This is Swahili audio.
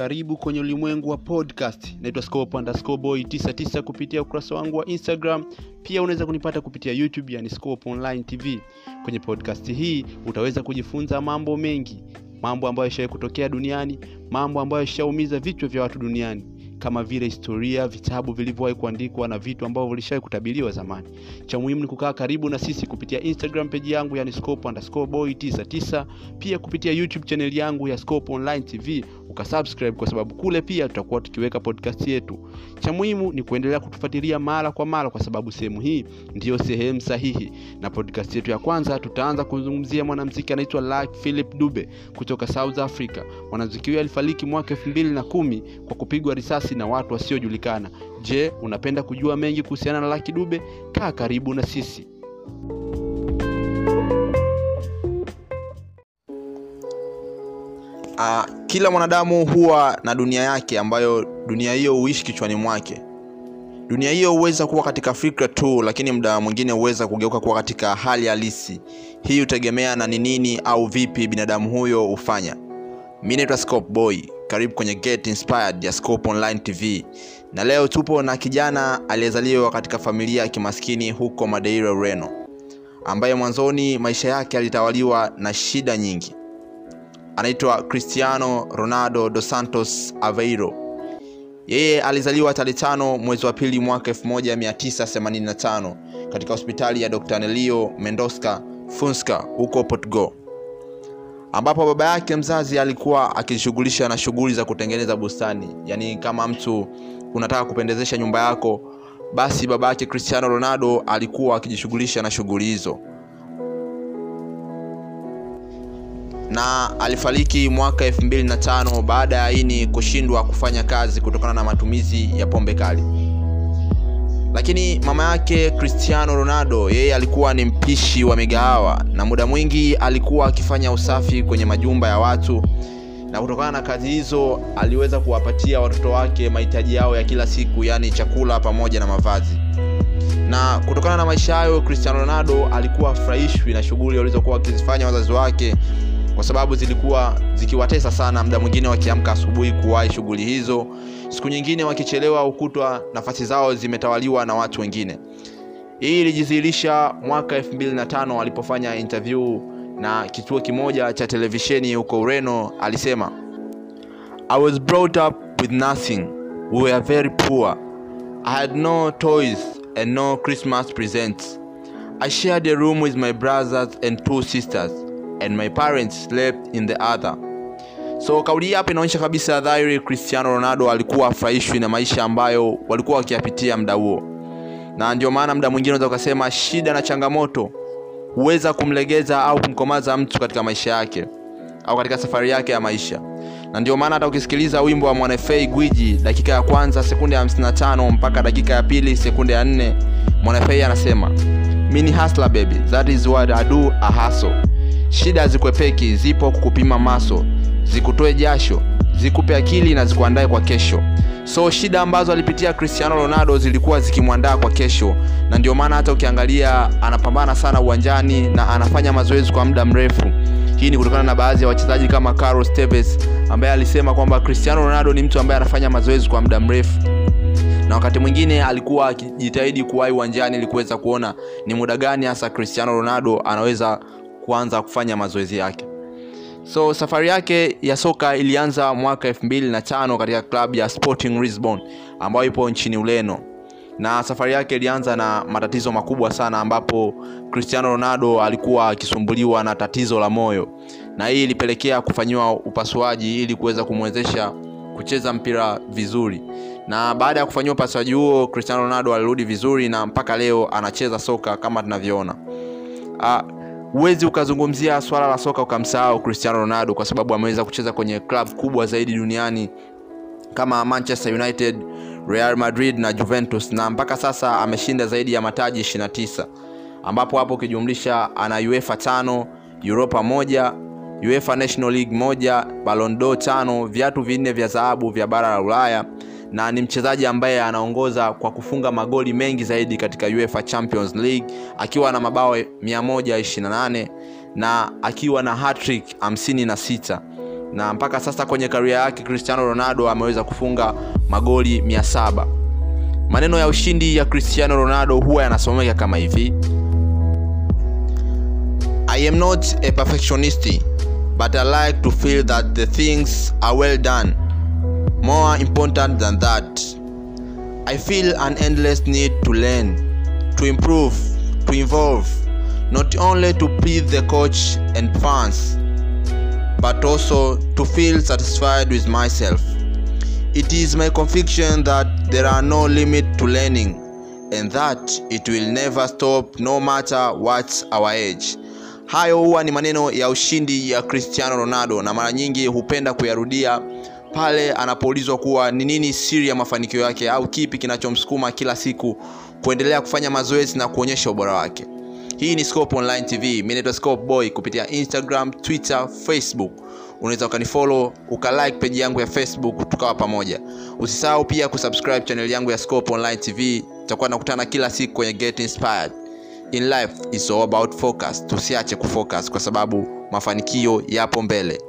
karibu kwenye ulimwengu wa podcast. Naitwa scope underscore boy 99 kupitia ukurasa wangu wa instagram. Pia unaweza kunipata kupitia youtube yani scope online tv kwenye podcast hii utaweza kujifunza mambo mengi. Mambo ambayo ishawai kutokea duniani mambo ambayo ishaumiza vichwa vya watu duniani kama vile historia vitabu vilivyowahi kuandikwa na vitu ambavyo vilishawahi kutabiriwa zamani. Cha muhimu ni kukaa karibu na sisi kupitia instagram peji yangu yani scope underscore boy 99 pia kupitia youtube chaneli yangu ya scope online tv ukasubscribe kwa sababu kule pia tutakuwa tukiweka podcast yetu. Cha muhimu ni kuendelea kutufuatilia mara kwa mara kwa sababu sehemu hii ndiyo sehemu sahihi. Na podcast yetu ya kwanza tutaanza kuzungumzia mwanamziki anaitwa lak philip dube kutoka south africa. Mwanamziki huyo alifariki mwaka elfu mbili na kumi kwa kupigwa risasi na watu wasiojulikana. Je unapenda kujua mengi kuhusiana na laki dube? Kaa karibu na sisi. Uh, kila mwanadamu huwa na dunia yake ambayo dunia hiyo huishi kichwani mwake. Dunia hiyo huweza kuwa katika fikra tu lakini muda mwingine huweza kugeuka kuwa katika hali halisi. Hii hutegemea na ni nini au vipi binadamu huyo hufanya. Mi naitwa scope boy karibu kwenye get inspired ya scope online tv na leo tupo na kijana aliyezaliwa katika familia ya kimaskini huko madeira ureno ambaye mwanzoni maisha yake alitawaliwa na shida nyingi. Anaitwa cristiano ronaldo dos santos aveiro. Yeye alizaliwa tarehe tano mwezi wa pili mwaka 1985 katika hospitali ya dr nelio mendoska funska huko portugal ambapo baba yake mzazi alikuwa akijishughulisha na shughuli za kutengeneza bustani. Yaani kama mtu unataka kupendezesha nyumba yako basi baba yake cristiano ronaldo alikuwa akijishughulisha na shughuli hizo. Na alifariki mwaka 25 baada ya ini kushindwa kufanya kazi kutokana na matumizi ya pombe kali lakini mama yake cristiano ronaldo yeye alikuwa ni mpishi wa migahawa na muda mwingi alikuwa akifanya usafi kwenye majumba ya watu. Na kutokana na kazi hizo aliweza kuwapatia watoto wake mahitaji yao ya kila siku yaani chakula pamoja na mavazi. Na kutokana na maisha hayo cristiano ronaldo alikuwa afurahishwi na shughuli walizokuwa wakizifanya wazazi wake kwa sababu zilikuwa zikiwatesa sana muda mwingine wakiamka asubuhi kuwahi shughuli hizo. Siku nyingine wakichelewa ukutwa nafasi zao zimetawaliwa na watu wengine. Hii ilijidhihirisha mwaka 25 alipofanya interview na kituo kimoja cha televisheni huko ureno alisema i was brought up with nothing. We were very poor. I had no toys and no christmas presents. I shared a room with my brothers and two sisters and my parents slept in the other. So kauli hii hapa inaonyesha kabisa dhahiri cristiano ronaldo alikuwa afurahishwi na maisha ambayo walikuwa wakiyapitia muda huo. Na ndio maana muda mwingine unaweza ukasema shida na changamoto huweza kumlegeza au kumkomaza mtu katika maisha yake au katika safari yake ya maisha. Na ndio maana hata ukisikiliza wimbo wa mwanafei gwiji dakika ya kwanza sekunde ya 55 mpaka dakika ya pili sekunde ya 4 mwanafei anasema mini hasla baby that is what I do a hustle shida zikwepeki zipo kukupima maso zikutoe jasho zikupe akili na zikuandae kwa kesho. So shida ambazo alipitia cristiano ronaldo zilikuwa zikimwandaa kwa kesho. Na ndio maana hata ukiangalia anapambana sana uwanjani na anafanya mazoezi kwa muda mrefu. Hii ni kutokana na baadhi ya wachezaji kama carlos tevez ambaye alisema kwamba cristiano ronaldo ni mtu ambaye anafanya mazoezi kwa muda mrefu. Na wakati mwingine alikuwa akijitahidi kuwahi uwanjani ili kuweza kuona ni muda gani hasa cristiano ronaldo anaweza kuanza kufanya mazoezi yake. So safari yake ya soka ilianza mwaka 25 katika klabu ya sporting lisbon ambayo ipo nchini ureno. Na safari yake ilianza na matatizo makubwa sana ambapo cristiano ronaldo alikuwa akisumbuliwa na tatizo la moyo. Na hii ilipelekea kufanyiwa upasuaji ili kuweza kumwezesha kucheza mpira vizuri. Na baada ya kufanyiwa upasuaji huo cristiano ronaldo alirudi vizuri na mpaka leo anacheza soka kama tunavyoona huwezi ukazungumzia swala la soka ukamsahau cristiano ronaldo kwa sababu ameweza kucheza kwenye club kubwa zaidi duniani kama manchester united real madrid na juventus na mpaka sasa ameshinda zaidi ya mataji 29 ambapo hapo ukijumlisha ana uefa tano europa moja uefa national league moja balondo tano viatu vinne vya dhahabu vya bara la ulaya na ni mchezaji ambaye anaongoza kwa kufunga magoli mengi zaidi katika uefa champions league akiwa na mabao 128 na akiwa na hatrick 56 na mpaka sasa kwenye karia yake cristiano ronaldo ameweza kufunga magoli 700 maneno ya ushindi ya cristiano ronaldo huwa yanasomeka kama hivi. I am not a perfectionist but i like to feel that the things are well done more important than that. I feel an endless need to learn to improve to evolve not only to please the coach and fans but also to feel satisfied with myself. It is my conviction that there are no limit to learning and that it will never stop no matter what our age. Hayo huwa ni maneno ya ushindi ya cristiano ronaldo na mara nyingi hupenda kuyarudia pale anapoulizwa kuwa ni nini siri ya mafanikio yake au kipi kinachomsukuma kila siku kuendelea kufanya mazoezi na kuonyesha ubora wake. Hii ni scope online tv mi naitwa scope boy kupitia instagram twitter facebook. Unaweza ukanifollow ukalike peji yangu ya facebook tukawa pamoja. Usisahau pia kusubscribe chaneli yangu ya scope online tv tutakuwa nakutana kila siku kwenye get inspired. In life is all about focus. Tusiache kufocus kwa sababu mafanikio yapo mbele